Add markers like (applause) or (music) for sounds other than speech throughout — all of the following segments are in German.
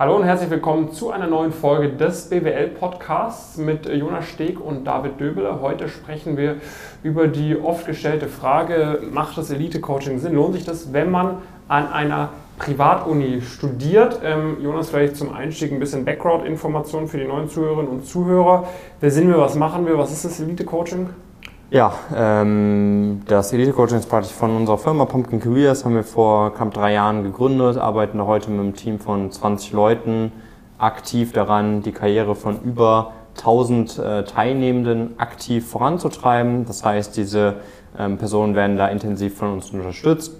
Hallo und herzlich willkommen zu einer neuen Folge des BWL Podcasts mit Jonas Steg und David Döbele. Heute sprechen wir über die oft gestellte Frage, macht das Elite-Coaching Sinn? Lohnt sich das, wenn man an einer Privatuni studiert? Ähm, Jonas, vielleicht zum Einstieg ein bisschen Background-Informationen für die neuen Zuhörerinnen und Zuhörer. Wer sind wir, was machen wir, was ist das Elite-Coaching? Ja, ähm, das Elite Coaching ist praktisch von unserer Firma Pumpkin Careers, haben wir vor knapp drei Jahren gegründet, arbeiten heute mit einem Team von 20 Leuten aktiv daran, die Karriere von über 1000 äh, Teilnehmenden aktiv voranzutreiben. Das heißt, diese ähm, Personen werden da intensiv von uns unterstützt,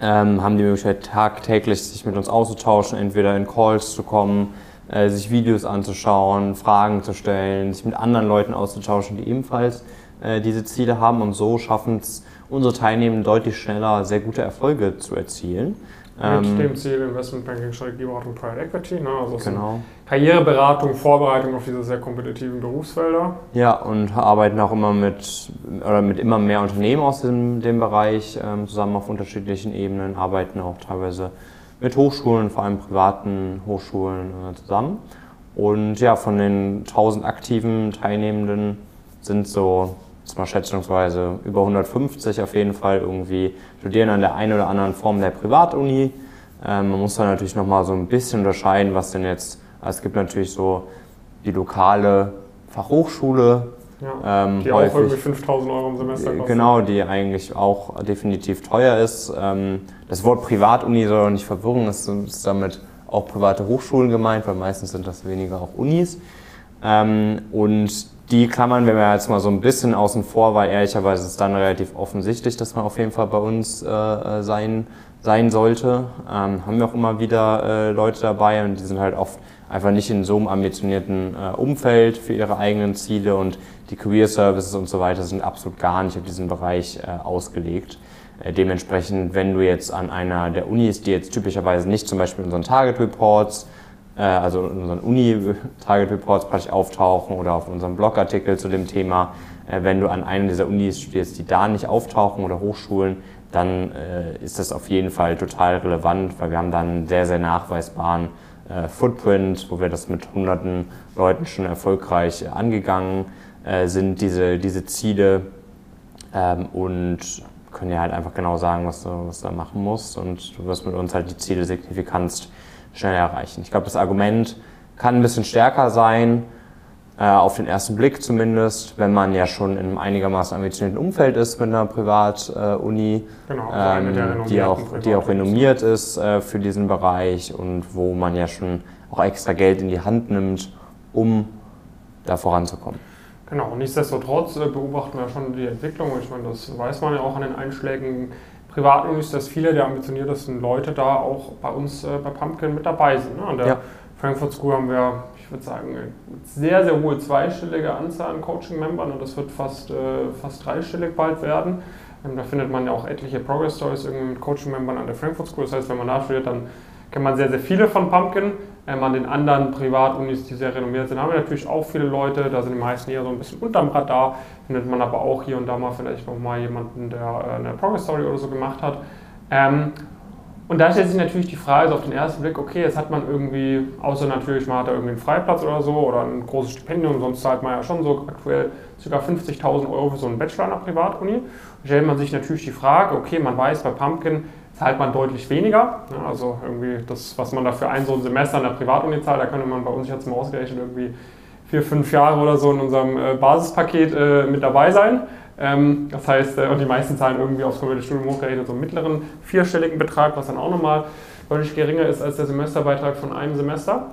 ähm, haben die Möglichkeit tagtäglich sich mit uns auszutauschen, entweder in Calls zu kommen, äh, sich Videos anzuschauen, Fragen zu stellen, sich mit anderen Leuten auszutauschen, die ebenfalls äh, diese Ziele haben und so schaffen es unsere Teilnehmer deutlich schneller sehr gute Erfolge zu erzielen. Mit ähm, dem Ziel Investment Banking, Strategieberatung, Private Equity, ne? also genau. Karriereberatung, Vorbereitung auf diese sehr kompetitiven Berufsfelder. Ja, und arbeiten auch immer mit, oder mit immer mehr Unternehmen aus dem, dem Bereich ähm, zusammen auf unterschiedlichen Ebenen, arbeiten auch teilweise mit Hochschulen, vor allem privaten Hochschulen äh, zusammen. Und ja, von den 1000 aktiven Teilnehmenden sind so jetzt mal schätzungsweise über 150 auf jeden Fall irgendwie studieren an der einen oder anderen Form der Privatuni. Ähm, man muss da natürlich nochmal so ein bisschen unterscheiden, was denn jetzt, also es gibt natürlich so die lokale Fachhochschule. Ja, ähm, die häufig, auch irgendwie 5000 Euro im Semester kostet. Genau, die eigentlich auch definitiv teuer ist. Ähm, das Wort Privatuni soll auch nicht verwirren, es ist damit auch private Hochschulen gemeint, weil meistens sind das weniger auch Unis. Ähm, und die klammern wir jetzt mal so ein bisschen außen vor, weil ehrlicherweise ist dann relativ offensichtlich, dass man auf jeden Fall bei uns äh, äh, sein, sein sollte. Ähm, haben wir auch immer wieder äh, Leute dabei und die sind halt oft einfach nicht in so einem ambitionierten äh, Umfeld für ihre eigenen Ziele und die Career Services und so weiter sind absolut gar nicht auf diesen Bereich äh, ausgelegt. Äh, dementsprechend, wenn du jetzt an einer der Unis, die jetzt typischerweise nicht zum Beispiel unseren Target Reports also in unseren Uni-Target Reports praktisch auftauchen oder auf unserem Blogartikel zu dem Thema. Äh, wenn du an einer dieser Unis studierst, die da nicht auftauchen oder Hochschulen, dann äh, ist das auf jeden Fall total relevant, weil wir haben dann einen sehr, sehr nachweisbaren Footprint, wo wir das mit hunderten Leuten schon erfolgreich angegangen sind, diese, diese Ziele. Ähm, und können dir halt einfach genau sagen, was du, was du da machen musst. Und du wirst mit uns halt die Ziele signifikant schnell erreichen. Ich glaube, das Argument kann ein bisschen stärker sein, äh, auf den ersten Blick zumindest, wenn man ja schon in einem einigermaßen ambitionierten Umfeld ist mit einer Privatuni, genau, also ähm, die, auch, die auch renommiert ist äh, für diesen Bereich und wo man ja schon auch extra Geld in die Hand nimmt, um da voranzukommen. Genau, und nichtsdestotrotz äh, beobachten wir schon die Entwicklung. Ich meine, das weiß man ja auch an den Einschlägen Privatuni ist, dass viele der ambitioniertesten Leute da auch bei uns äh, bei Pumpkin mit dabei sind. Ne? An der ja. Frankfurt School haben wir, ich würde sagen, eine sehr, sehr hohe zweistellige Anzahl an Coaching-Membern und das wird fast, äh, fast dreistellig bald werden. Ähm, da findet man ja auch etliche Progress Stories irgendwie mit Coaching-Membern an der Frankfurt School. Das heißt, wenn man da studiert, dann kennt man sehr, sehr viele von Pumpkin. Ähm, an den anderen Privatunis, die sehr renommiert sind, haben wir natürlich auch viele Leute. Da sind die meisten eher so ein bisschen unterm Radar. Findet man aber auch hier und da mal vielleicht noch mal jemanden, der äh, eine Progress Story oder so gemacht hat. Ähm, und da stellt sich natürlich die Frage so auf den ersten Blick, okay, jetzt hat man irgendwie, außer natürlich, man hat da irgendwie einen Freiplatz oder so oder ein großes Stipendium, sonst zahlt man ja schon so aktuell ca. 50.000 Euro für so einen Bachelor an der Privatuni. Da stellt man sich natürlich die Frage, okay, man weiß bei Pumpkin, zahlt man deutlich weniger. Also irgendwie das, was man da für ein so ein Semester an der Privatuni zahlt, da könnte man bei uns jetzt mal ausgerechnet irgendwie vier, fünf Jahre oder so in unserem äh, Basispaket äh, mit dabei sein. Ähm, das heißt, äh, und die meisten zahlen irgendwie aufs komplette Studium hochgerechnet so einen mittleren vierstelligen Betrag, was dann auch nochmal deutlich geringer ist als der Semesterbeitrag von einem Semester.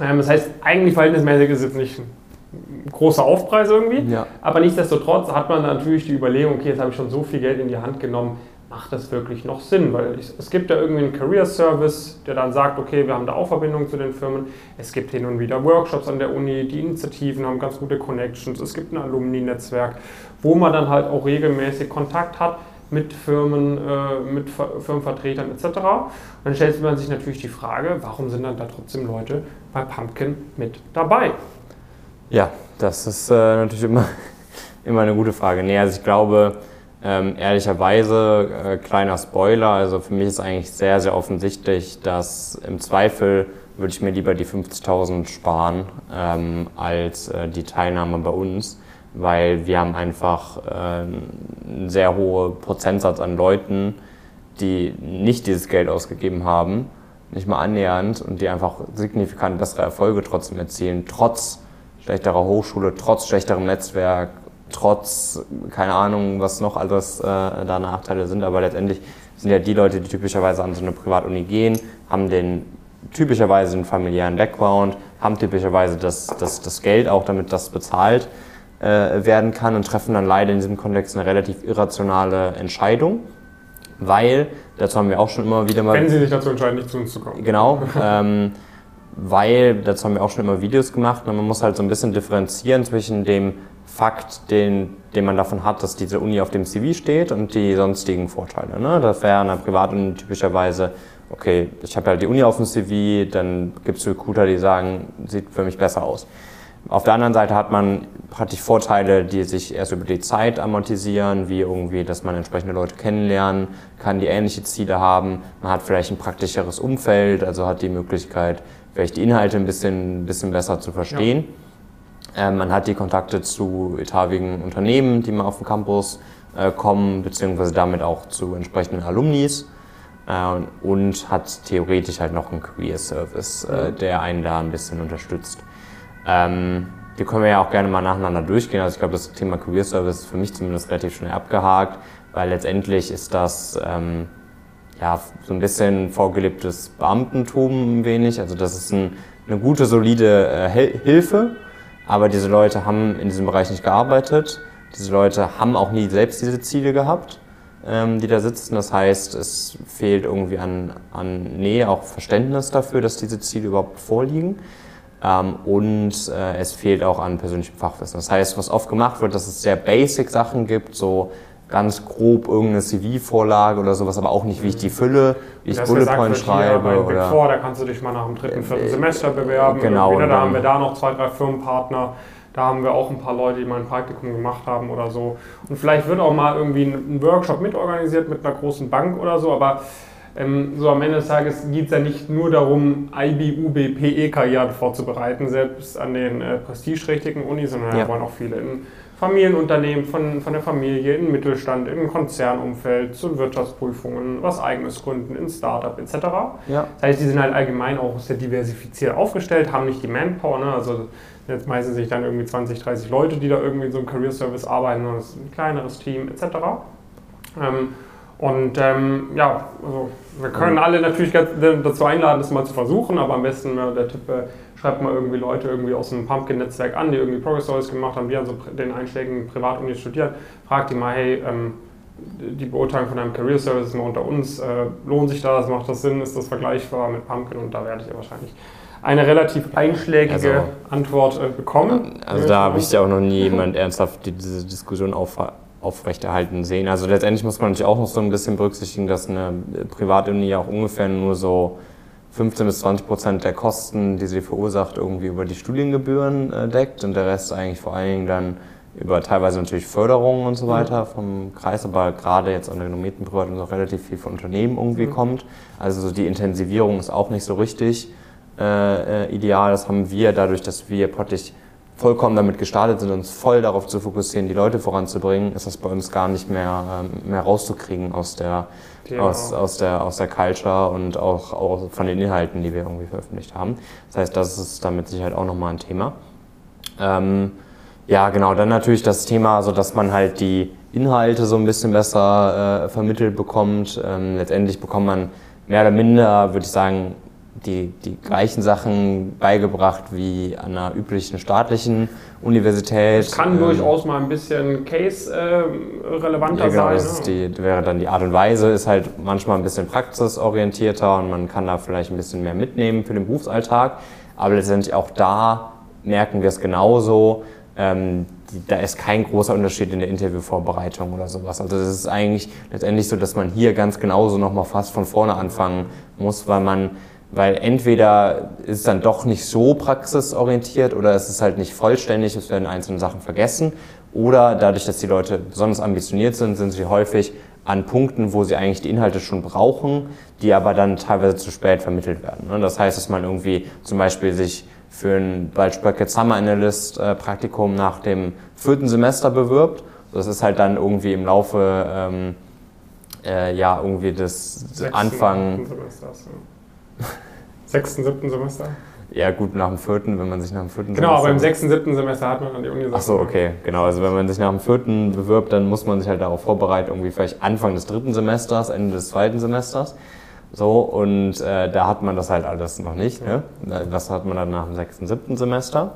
Ähm, das heißt, eigentlich verhältnismäßig ist es jetzt nicht ein großer Aufpreis irgendwie, ja. aber nichtsdestotrotz hat man natürlich die Überlegung, okay, jetzt habe ich schon so viel Geld in die Hand genommen, macht das wirklich noch Sinn? Weil ich, es gibt ja irgendwie einen Career Service, der dann sagt, okay, wir haben da auch Verbindungen zu den Firmen. Es gibt hin und wieder Workshops an der Uni, die Initiativen haben ganz gute Connections. Es gibt ein Alumni-Netzwerk, wo man dann halt auch regelmäßig Kontakt hat mit Firmen, äh, mit Firmenvertretern etc. Und dann stellt man sich natürlich die Frage, warum sind dann da trotzdem Leute bei Pumpkin mit dabei? Ja, das ist äh, natürlich immer, (laughs) immer eine gute Frage. Nee, also ich glaube, ähm, ehrlicherweise, äh, kleiner Spoiler, also für mich ist eigentlich sehr, sehr offensichtlich, dass im Zweifel würde ich mir lieber die 50.000 sparen ähm, als äh, die Teilnahme bei uns, weil wir haben einfach äh, einen sehr hohen Prozentsatz an Leuten, die nicht dieses Geld ausgegeben haben, nicht mal annähernd und die einfach signifikant bessere Erfolge trotzdem erzielen, trotz schlechterer Hochschule, trotz schlechterem Netzwerk, trotz, keine Ahnung, was noch alles äh, da Nachteile sind, aber letztendlich sind ja die Leute, die typischerweise an so eine Privatuni gehen, haben den typischerweise einen familiären Background, haben typischerweise das, das, das Geld auch, damit das bezahlt äh, werden kann und treffen dann leider in diesem Kontext eine relativ irrationale Entscheidung, weil, dazu haben wir auch schon immer wieder mal... Wenn sie sich dazu entscheiden, nicht zu uns zu kommen. Genau, ähm, weil, dazu haben wir auch schon immer Videos gemacht und man muss halt so ein bisschen differenzieren zwischen dem Fakt, den, den man davon hat, dass diese Uni auf dem CV steht und die sonstigen Vorteile. Ne? Das wäre an einer Privatuni typischerweise, okay, ich habe halt die Uni auf dem CV, dann gibt es Recruiter, die sagen, sieht für mich besser aus. Auf der anderen Seite hat man praktisch Vorteile, die sich erst über die Zeit amortisieren, wie irgendwie, dass man entsprechende Leute kennenlernen kann, die ähnliche Ziele haben. Man hat vielleicht ein praktischeres Umfeld, also hat die Möglichkeit, vielleicht die Inhalte ein bisschen, bisschen besser zu verstehen. Ja. Ähm, man hat die Kontakte zu etagigen Unternehmen, die mal auf den Campus äh, kommen, beziehungsweise damit auch zu entsprechenden Alumnis äh, und hat theoretisch halt noch einen Career Service, äh, der einen da ein bisschen unterstützt. Ähm, die können wir ja auch gerne mal nacheinander durchgehen. Also ich glaube, das Thema Career Service ist für mich zumindest relativ schnell abgehakt, weil letztendlich ist das ähm, ja, so ein bisschen vorgelebtes Beamtentum ein wenig. Also das ist ein, eine gute, solide äh, Hilfe aber diese Leute haben in diesem Bereich nicht gearbeitet. Diese Leute haben auch nie selbst diese Ziele gehabt, ähm, die da sitzen. Das heißt, es fehlt irgendwie an, an Nähe, auch Verständnis dafür, dass diese Ziele überhaupt vorliegen. Ähm, und äh, es fehlt auch an persönlichem Fachwissen. Das heißt, was oft gemacht wird, dass es sehr basic Sachen gibt, so ganz grob irgendeine CV-Vorlage oder sowas, aber auch nicht, wie ich die fülle, wie ich Bullet Point schreibe. Hier, oder Big da kannst du dich mal nach dem dritten, vierten äh, Semester bewerben. Genau. Oder da haben wir da noch zwei, drei Firmenpartner. Da haben wir auch ein paar Leute, die mal ein Praktikum gemacht haben oder so. Und vielleicht wird auch mal irgendwie ein Workshop mitorganisiert mit einer großen Bank oder so, aber ähm, so am Ende des Tages geht es ja nicht nur darum, IB, UB, PE-Karrieren vorzubereiten, selbst an den äh, prestigeträchtigen Unis, sondern ja. da wollen auch viele in Familienunternehmen von, von der Familie in Mittelstand, in Konzernumfeld, zu Wirtschaftsprüfungen, was eigenes gründen, in Startup etc. Ja. Das heißt, die sind halt allgemein auch sehr diversifiziert aufgestellt, haben nicht die Manpower, ne? also jetzt meistens sich dann irgendwie 20, 30 Leute, die da irgendwie in so einem Career Service arbeiten, sondern es ist ein kleineres Team etc. Ähm, und ähm, ja, also wir können alle natürlich dazu einladen, das mal zu versuchen, aber am besten äh, der Tipp, äh, schreibt mal irgendwie Leute irgendwie aus dem Pumpkin-Netzwerk an, die irgendwie Progress Stories gemacht haben, die an so den einschlägigen Privatunits studieren. Fragt die mal, hey, ähm, die Beurteilung von einem Career Service ist mal unter uns, äh, lohnt sich das, macht das Sinn, ist das vergleichbar mit Pumpkin und da werde ich ja wahrscheinlich eine relativ einschlägige also, Antwort äh, bekommen. Also da habe ich ja auch noch nie jemand ernsthaft diese Diskussion auf, aufrechterhalten sehen. Also letztendlich muss man natürlich auch noch so ein bisschen berücksichtigen, dass eine Privatuni ja auch ungefähr nur so 15 bis 20 Prozent der Kosten, die sie verursacht, irgendwie über die Studiengebühren äh, deckt und der Rest eigentlich vor allen Dingen dann über teilweise natürlich Förderungen und so weiter vom Kreis, aber gerade jetzt an der renommierten Privaten auch relativ viel von Unternehmen irgendwie mhm. kommt. Also so die Intensivierung ist auch nicht so richtig äh, äh, ideal. Das haben wir dadurch, dass wir praktisch vollkommen damit gestartet sind, uns voll darauf zu fokussieren, die Leute voranzubringen, ist das bei uns gar nicht mehr, ähm, mehr rauszukriegen aus der, genau. aus, aus, der, aus der Culture und auch, auch von den Inhalten, die wir irgendwie veröffentlicht haben. Das heißt, das ist damit Sicherheit auch nochmal ein Thema. Ähm, ja, genau, dann natürlich das Thema, also dass man halt die Inhalte so ein bisschen besser äh, vermittelt bekommt. Ähm, letztendlich bekommt man mehr oder minder, würde ich sagen, die, die gleichen Sachen beigebracht wie an einer üblichen staatlichen Universität. Das kann ähm, durchaus mal ein bisschen case-relevanter äh, ja, genau, sein. Das ne? die, wäre dann die Art und Weise, ist halt manchmal ein bisschen praxisorientierter und man kann da vielleicht ein bisschen mehr mitnehmen für den Berufsalltag. Aber letztendlich auch da merken wir es genauso. Ähm, die, da ist kein großer Unterschied in der Interviewvorbereitung oder sowas. Also das ist eigentlich letztendlich so, dass man hier ganz genauso nochmal fast von vorne anfangen muss, weil man weil entweder ist es dann doch nicht so praxisorientiert oder es ist halt nicht vollständig, es werden einzelne Sachen vergessen oder dadurch, dass die Leute besonders ambitioniert sind, sind sie häufig an Punkten, wo sie eigentlich die Inhalte schon brauchen, die aber dann teilweise zu spät vermittelt werden. Ne? Das heißt, dass man irgendwie zum Beispiel sich für ein bald Bracket Summer Analyst äh, Praktikum nach dem vierten Semester bewirbt. Das ist halt dann irgendwie im Laufe ähm, äh, ja irgendwie des Anfang. (laughs) Sechsten, siebten Semester? Ja, gut, nach dem vierten, wenn man sich nach dem vierten Genau, Semester aber im sechsten, siebten Semester hat man dann die Uni Ach so, okay, genau. Also wenn man sich nach dem vierten bewirbt, dann muss man sich halt darauf vorbereiten, irgendwie vielleicht Anfang des dritten Semesters, Ende des zweiten Semesters. So, und äh, da hat man das halt alles noch nicht. Ne? Das hat man dann nach dem sechsten, siebten Semester.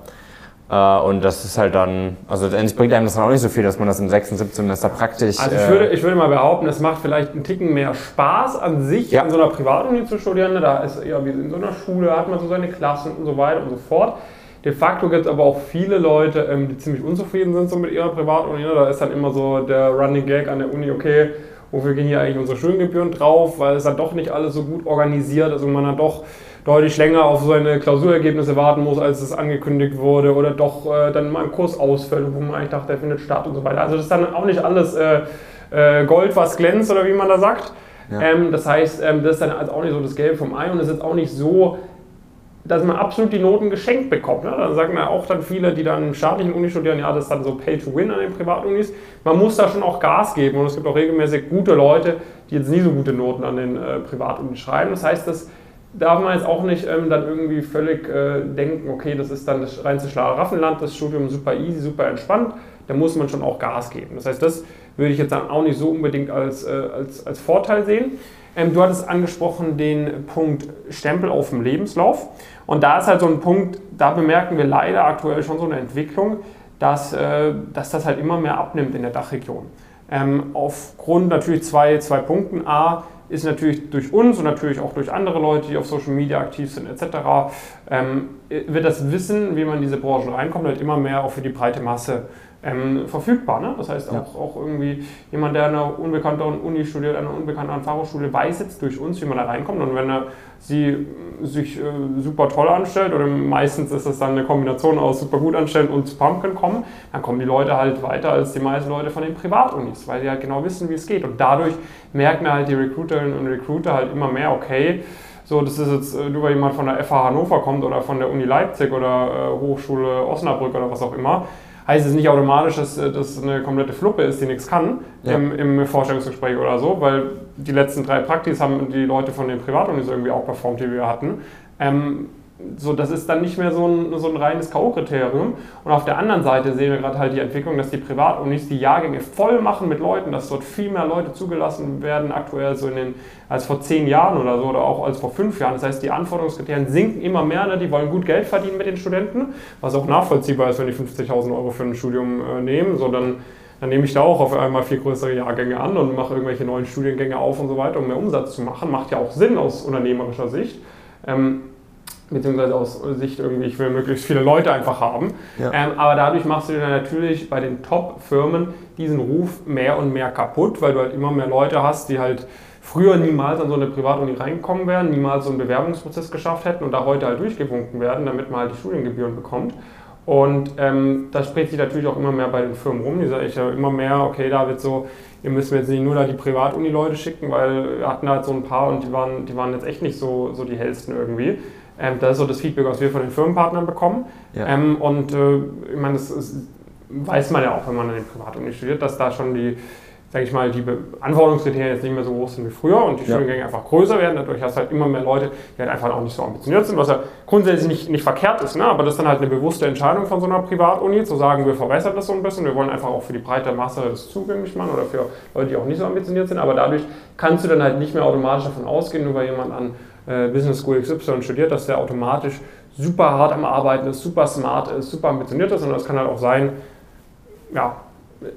Äh, und das ist halt dann, also letztendlich bringt einem das dann auch nicht so viel, dass man das im sechsten, siebten Semester praktisch. Also ich würde, ich würde mal behaupten, es macht vielleicht einen Ticken mehr Spaß an sich, ja. in so einer Privatuni zu studieren. Da ist eher wie in so einer Schule, hat man so seine Klassen und so weiter und so fort. De facto gibt es aber auch viele Leute, ähm, die ziemlich unzufrieden sind so mit ihrer Privatuni. Ne? Da ist dann immer so der Running Gag an der Uni, okay, wofür gehen hier eigentlich unsere Studiengebühren drauf, weil es dann doch nicht alles so gut organisiert ist und man dann doch deutlich länger auf seine Klausurergebnisse warten muss, als es angekündigt wurde oder doch äh, dann mal ein Kurs ausfällt, wo man eigentlich dachte, der findet statt und so weiter. Also das ist dann auch nicht alles äh, äh, Gold, was glänzt oder wie man da sagt. Ja. Ähm, das heißt, ähm, das ist dann also auch nicht so das Gelbe vom Ei und es ist auch nicht so dass man absolut die Noten geschenkt bekommt. Ne? Da sagen ja auch dann viele, die dann im staatlichen Uni studieren, ja, das ist dann so Pay to Win an den Privatunis. Man muss da schon auch Gas geben und es gibt auch regelmäßig gute Leute, die jetzt nie so gute Noten an den äh, Privatunis schreiben. Das heißt, das darf man jetzt auch nicht ähm, dann irgendwie völlig äh, denken, okay, das ist dann das reinste Schlaraffenland, das Studium super easy, super entspannt. Da muss man schon auch Gas geben. Das heißt, das würde ich jetzt dann auch nicht so unbedingt als, äh, als, als Vorteil sehen. Ähm, du hattest angesprochen den Punkt Stempel auf dem Lebenslauf. Und da ist halt so ein Punkt, da bemerken wir leider aktuell schon so eine Entwicklung, dass, äh, dass das halt immer mehr abnimmt in der Dachregion. Ähm, aufgrund natürlich zwei, zwei Punkten. A, ist natürlich durch uns und natürlich auch durch andere Leute, die auf Social Media aktiv sind etc., ähm, wird das Wissen, wie man in diese Branchen reinkommt, halt immer mehr auch für die breite Masse ähm, verfügbar. Ne? Das heißt, auch, ja. auch irgendwie jemand, der an einer unbekannteren Uni studiert, an einer unbekannten Fachhochschule, weiß jetzt durch uns, wie man da reinkommt. Und wenn er sie sich äh, super toll anstellt, oder meistens ist es dann eine Kombination aus super gut anstellen und zu Pumpkin kommen, dann kommen die Leute halt weiter als die meisten Leute von den Privatunis, weil sie halt genau wissen, wie es geht. Und dadurch merken halt die Recruiterinnen und Recruiter halt immer mehr, okay, so, das ist jetzt äh, nur weil jemand von der FH Hannover kommt oder von der Uni Leipzig oder äh, Hochschule Osnabrück oder was auch immer, heißt es nicht automatisch, dass äh, das eine komplette Fluppe ist, die nichts kann ja. im, im, Vorstellungsgespräch oder so, weil die letzten drei Praktis haben die Leute von den Privatunis irgendwie auch performt, die wir hatten. Ähm, so, das ist dann nicht mehr so ein, so ein reines K.O.-Kriterium. Und auf der anderen Seite sehen wir gerade halt die Entwicklung, dass die Privatunis die Jahrgänge voll machen mit Leuten, dass dort viel mehr Leute zugelassen werden, aktuell so in den, als vor zehn Jahren oder so oder auch als vor fünf Jahren. Das heißt, die Anforderungskriterien sinken immer mehr. Ne? Die wollen gut Geld verdienen mit den Studenten, was auch nachvollziehbar ist, wenn die 50.000 Euro für ein Studium äh, nehmen. So, dann, dann nehme ich da auch auf einmal viel größere Jahrgänge an und mache irgendwelche neuen Studiengänge auf und so weiter, um mehr Umsatz zu machen. Macht ja auch Sinn aus unternehmerischer Sicht. Ähm, beziehungsweise aus Sicht irgendwie, ich will möglichst viele Leute einfach haben. Ja. Ähm, aber dadurch machst du dir natürlich bei den Top-Firmen diesen Ruf mehr und mehr kaputt, weil du halt immer mehr Leute hast, die halt früher niemals an so eine Privatuni reingekommen wären, niemals so einen Bewerbungsprozess geschafft hätten und da heute halt durchgewunken werden, damit man halt die Studiengebühren bekommt. Und ähm, das spricht sich natürlich auch immer mehr bei den Firmen rum. Die sagen ja immer mehr, okay, da wird so, ihr müsst jetzt nicht nur da die Privatuni-Leute schicken, weil wir hatten halt so ein paar und die waren, die waren jetzt echt nicht so, so die hellsten irgendwie. Ähm, das ist so das Feedback, was wir von den Firmenpartnern bekommen. Ja. Ähm, und äh, ich meine, das ist, weiß man ja auch, wenn man in den Privatuni studiert, dass da schon die, sage ich mal, die Anforderungskriterien jetzt nicht mehr so hoch sind wie früher und die ja. Studiengänge einfach größer werden. Dadurch hast du halt immer mehr Leute, die halt einfach auch nicht so ambitioniert sind, was ja grundsätzlich nicht, nicht verkehrt ist. Ne? Aber das ist dann halt eine bewusste Entscheidung von so einer Privatuni, zu sagen, wir verbessern das so ein bisschen, wir wollen einfach auch für die breite Masse das zugänglich machen oder für Leute, die auch nicht so ambitioniert sind. Aber dadurch kannst du dann halt nicht mehr automatisch davon ausgehen, nur weil jemand an äh, Business School XY studiert, dass der automatisch super hart am Arbeiten ist, super smart ist, super ambitioniert ist. Und das kann halt auch sein, ja,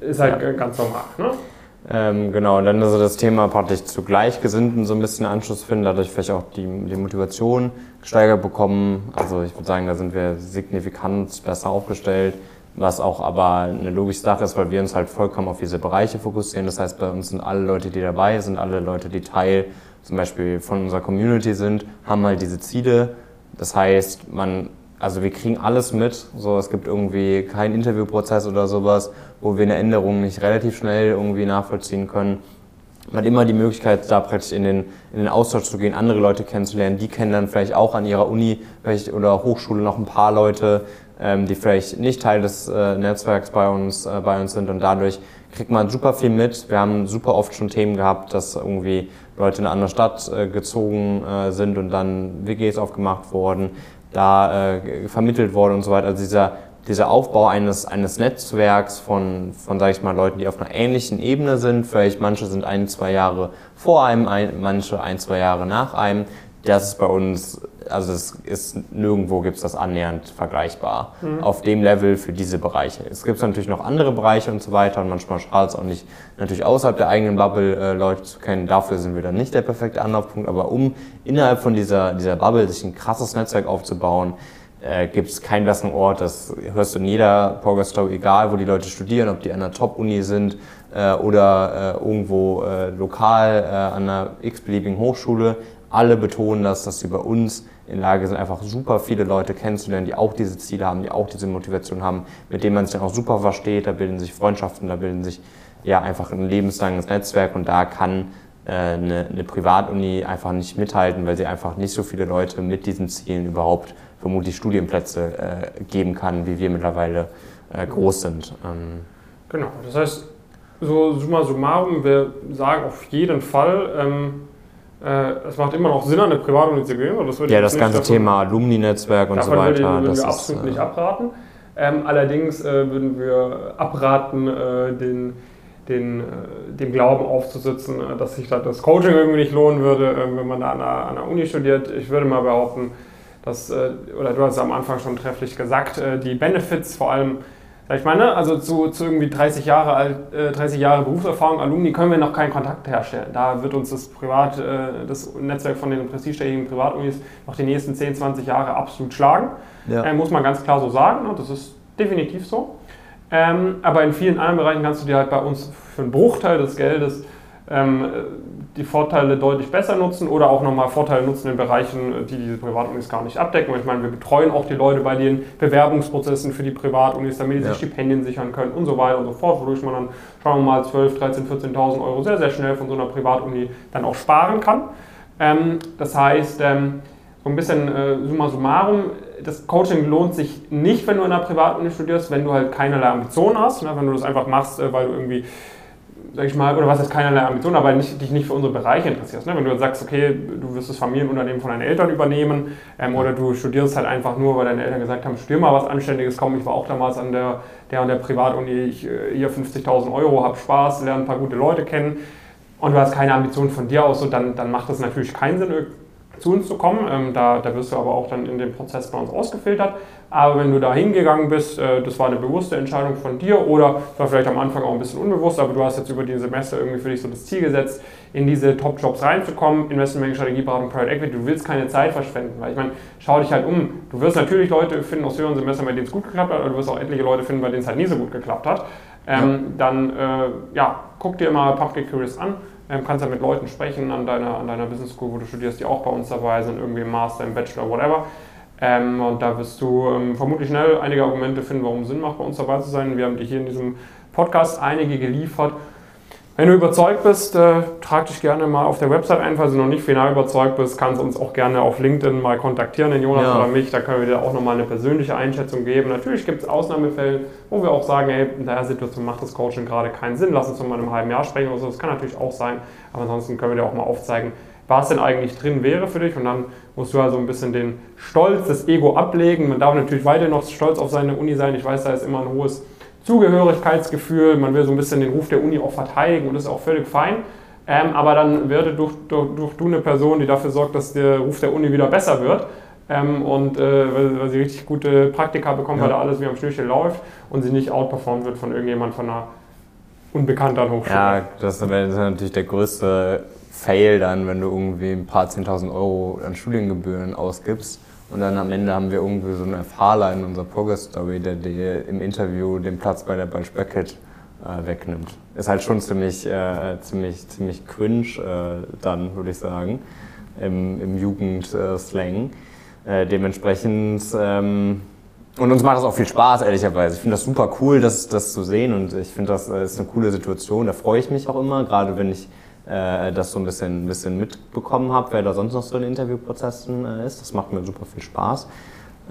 ist halt ja. ganz normal. Ne? Ähm, genau, und dann also das Thema praktisch zu Gleichgesinnten so ein bisschen Anschluss finden, dadurch vielleicht auch die, die Motivation gesteigert bekommen. Also ich würde sagen, da sind wir signifikant besser aufgestellt, was auch aber eine logische Sache ist, weil wir uns halt vollkommen auf diese Bereiche fokussieren. Das heißt, bei uns sind alle Leute, die dabei sind, alle Leute, die Teil zum Beispiel von unserer Community sind, haben halt diese Ziele. Das heißt, man, also wir kriegen alles mit. So, es gibt irgendwie keinen Interviewprozess oder sowas, wo wir eine Änderung nicht relativ schnell irgendwie nachvollziehen können. man hat immer die Möglichkeit, da praktisch in den, in den Austausch zu gehen, andere Leute kennenzulernen. Die kennen dann vielleicht auch an ihrer Uni vielleicht, oder Hochschule noch ein paar Leute, ähm, die vielleicht nicht Teil des äh, Netzwerks bei uns, äh, bei uns sind und dadurch kriegt man super viel mit. Wir haben super oft schon Themen gehabt, dass irgendwie Leute in eine andere Stadt äh, gezogen äh, sind und dann WGs aufgemacht wurden, da äh, vermittelt worden und so weiter. Also dieser dieser Aufbau eines, eines Netzwerks von, von, sage ich mal, Leuten, die auf einer ähnlichen Ebene sind, vielleicht manche sind ein, zwei Jahre vor einem, ein, manche ein, zwei Jahre nach einem, das ist bei uns, also es ist nirgendwo gibt es das annähernd vergleichbar mhm. auf dem Level für diese Bereiche. Es gibt natürlich noch andere Bereiche und so weiter und manchmal schadet es auch nicht, natürlich außerhalb der eigenen Bubble äh, Leute zu kennen. Dafür sind wir dann nicht der perfekte Anlaufpunkt, aber um innerhalb von dieser, dieser Bubble sich ein krasses Netzwerk aufzubauen, äh, gibt es keinen besseren Ort. Das hörst du in jeder Progress Story, egal wo die Leute studieren, ob die an einer Top-Uni sind äh, oder äh, irgendwo äh, lokal äh, an einer x-beliebigen Hochschule. Alle betonen das, dass sie bei uns in Lage sind, einfach super viele Leute kennenzulernen, die auch diese Ziele haben, die auch diese Motivation haben, mit denen man sich dann auch super versteht. Da bilden sich Freundschaften, da bilden sich ja einfach ein lebenslanges Netzwerk und da kann äh, eine, eine Privatuni einfach nicht mithalten, weil sie einfach nicht so viele Leute mit diesen Zielen überhaupt vermutlich Studienplätze äh, geben kann, wie wir mittlerweile äh, groß sind. Ähm genau, das heißt, so summa summarum, wir sagen auf jeden Fall, ähm, äh, es macht immer noch Sinn, an eine Privatuni zu gehen. Das ja, das ganze davon, Thema Alumni-Netzwerk und so weiter. Würden, würden das wir absolut ist, nicht abraten. Ähm, allerdings äh, würden wir abraten, äh, den den, dem Glauben aufzusitzen, dass sich das Coaching irgendwie nicht lohnen würde, wenn man da an einer, an einer Uni studiert. Ich würde mal behaupten, das, äh, oder du hast es am Anfang schon trefflich gesagt, äh, die Benefits vor allem, ich mal, ne? also zu, zu irgendwie 30 Jahre, alt, 30 äh, Jahre Berufserfahrung, Alumni, können wir noch keinen Kontakt herstellen. Da wird uns das Privat, das Netzwerk von den prestigeträchtigen Privatunis noch die nächsten 10, 20 Jahre absolut schlagen. Ja. muss man ganz klar so sagen, ne? das ist definitiv so. Ähm, aber in vielen anderen Bereichen kannst du dir halt bei uns für einen Bruchteil des Geldes die Vorteile deutlich besser nutzen oder auch nochmal Vorteile nutzen in Bereichen, die diese Privatunis gar nicht abdecken. Ich meine, wir betreuen auch die Leute bei den Bewerbungsprozessen für die Privatunis, damit die ja. Stipendien sichern können und so weiter und so fort, wodurch man dann, schauen wir mal, 12, 13, 14.000 Euro sehr, sehr schnell von so einer Privatuni dann auch sparen kann. Ähm, das heißt, ähm, so ein bisschen äh, summa summarum, das Coaching lohnt sich nicht, wenn du in einer Privatuni studierst, wenn du halt keinerlei Ambitionen hast, ne? wenn du das einfach machst, äh, weil du irgendwie sag ich mal, oder was heißt keinerlei Ambition, aber nicht, dich nicht für unsere Bereiche interessierst. Ne? Wenn du sagst, okay, du wirst das Familienunternehmen von deinen Eltern übernehmen ähm, oder du studierst halt einfach nur, weil deine Eltern gesagt haben, studier mal was Anständiges, komm, ich war auch damals an der, der und der Privatuni, ich äh, hier 50.000 Euro, hab Spaß, lerne ein paar gute Leute kennen und du hast keine Ambition von dir aus, so, dann, dann macht das natürlich keinen Sinn, zu uns zu kommen. Ähm, da, da wirst du aber auch dann in dem Prozess bei uns ausgefiltert. Aber wenn du da hingegangen bist, äh, das war eine bewusste Entscheidung von dir oder war vielleicht am Anfang auch ein bisschen unbewusst, aber du hast jetzt über die Semester irgendwie für dich so das Ziel gesetzt, in diese Top-Jobs reinzukommen, Investmentbanking, Strategieberatung, Private Equity, du willst keine Zeit verschwenden, weil ich meine, schau dich halt um. Du wirst natürlich Leute finden aus höheren Semestern, bei denen es gut geklappt hat, aber du wirst auch etliche Leute finden, bei denen es halt nie so gut geklappt hat. Ähm, ja. Dann, äh, ja, guck dir mal Public Curious an, ähm, kannst ja mit Leuten sprechen an deiner, an deiner Business School, wo du studierst, die auch bei uns dabei sind, irgendwie im Master, im Bachelor, whatever. Ähm, und da wirst du ähm, vermutlich schnell einige Argumente finden, warum es Sinn macht, bei uns dabei zu sein. Wir haben dir hier in diesem Podcast einige geliefert. Wenn du überzeugt bist, äh, trag dich gerne mal auf der Website ein. Falls du noch nicht final überzeugt bist, kannst du uns auch gerne auf LinkedIn mal kontaktieren, den Jonas ja. oder mich. Da können wir dir auch nochmal eine persönliche Einschätzung geben. Natürlich gibt es Ausnahmefälle, wo wir auch sagen, hey, in der Situation macht das Coaching gerade keinen Sinn. Lass uns noch mal in einem halben Jahr sprechen oder so. Das kann natürlich auch sein. Aber ansonsten können wir dir auch mal aufzeigen, was denn eigentlich drin wäre für dich. Und dann musst du also ein bisschen den Stolz, das Ego ablegen. Man darf natürlich weiter noch stolz auf seine Uni sein. Ich weiß, da ist immer ein hohes Zugehörigkeitsgefühl. Man will so ein bisschen den Ruf der Uni auch verteidigen und das ist auch völlig fein. Ähm, aber dann werde durch, durch, durch, du eine Person, die dafür sorgt, dass der Ruf der Uni wieder besser wird. Ähm, und äh, weil, weil, sie richtig gute Praktika bekommen, ja. weil da alles wie am Schnürchen läuft und sie nicht outperformt wird von irgendjemand von einer unbekannteren Hochschule. Ja, das ist natürlich der größte Fail dann, wenn du irgendwie ein paar 10.000 Euro an Studiengebühren ausgibst. Und dann am Ende haben wir irgendwie so einen Fahler in unserer Progress-Story, der dir im Interview den Platz bei der Bunch Bracket äh, wegnimmt. Ist halt schon ziemlich, äh, ziemlich, ziemlich cringe äh, dann, würde ich sagen, im, im Jugendslang. Äh, dementsprechend, ähm, und uns macht das auch viel Spaß, ehrlicherweise. Ich finde das super cool, das, das zu sehen und ich finde, das äh, ist eine coole Situation. Da freue ich mich auch immer, gerade wenn ich äh, das so ein bisschen, bisschen mitbekommen habe, wer da sonst noch so in Interviewprozessen äh, ist. Das macht mir super viel Spaß.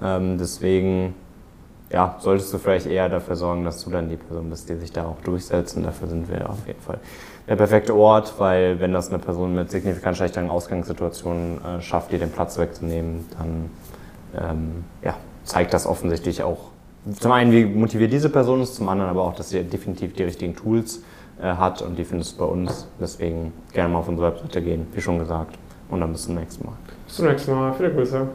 Ähm, deswegen ja, solltest du vielleicht eher dafür sorgen, dass du dann die Person bist, die sich da auch durchsetzt. Und dafür sind wir auf jeden Fall der perfekte Ort, weil wenn das eine Person mit signifikant schlechteren Ausgangssituationen äh, schafft, dir den Platz wegzunehmen, dann ähm, ja, zeigt das offensichtlich auch zum einen, wie motiviert diese Person ist, zum anderen aber auch, dass sie definitiv die richtigen Tools hat und die findest du bei uns. Deswegen gerne mal auf unsere Webseite gehen, wie schon gesagt. Und dann bis zum nächsten Mal. Bis zum nächsten Mal. Viele Grüße.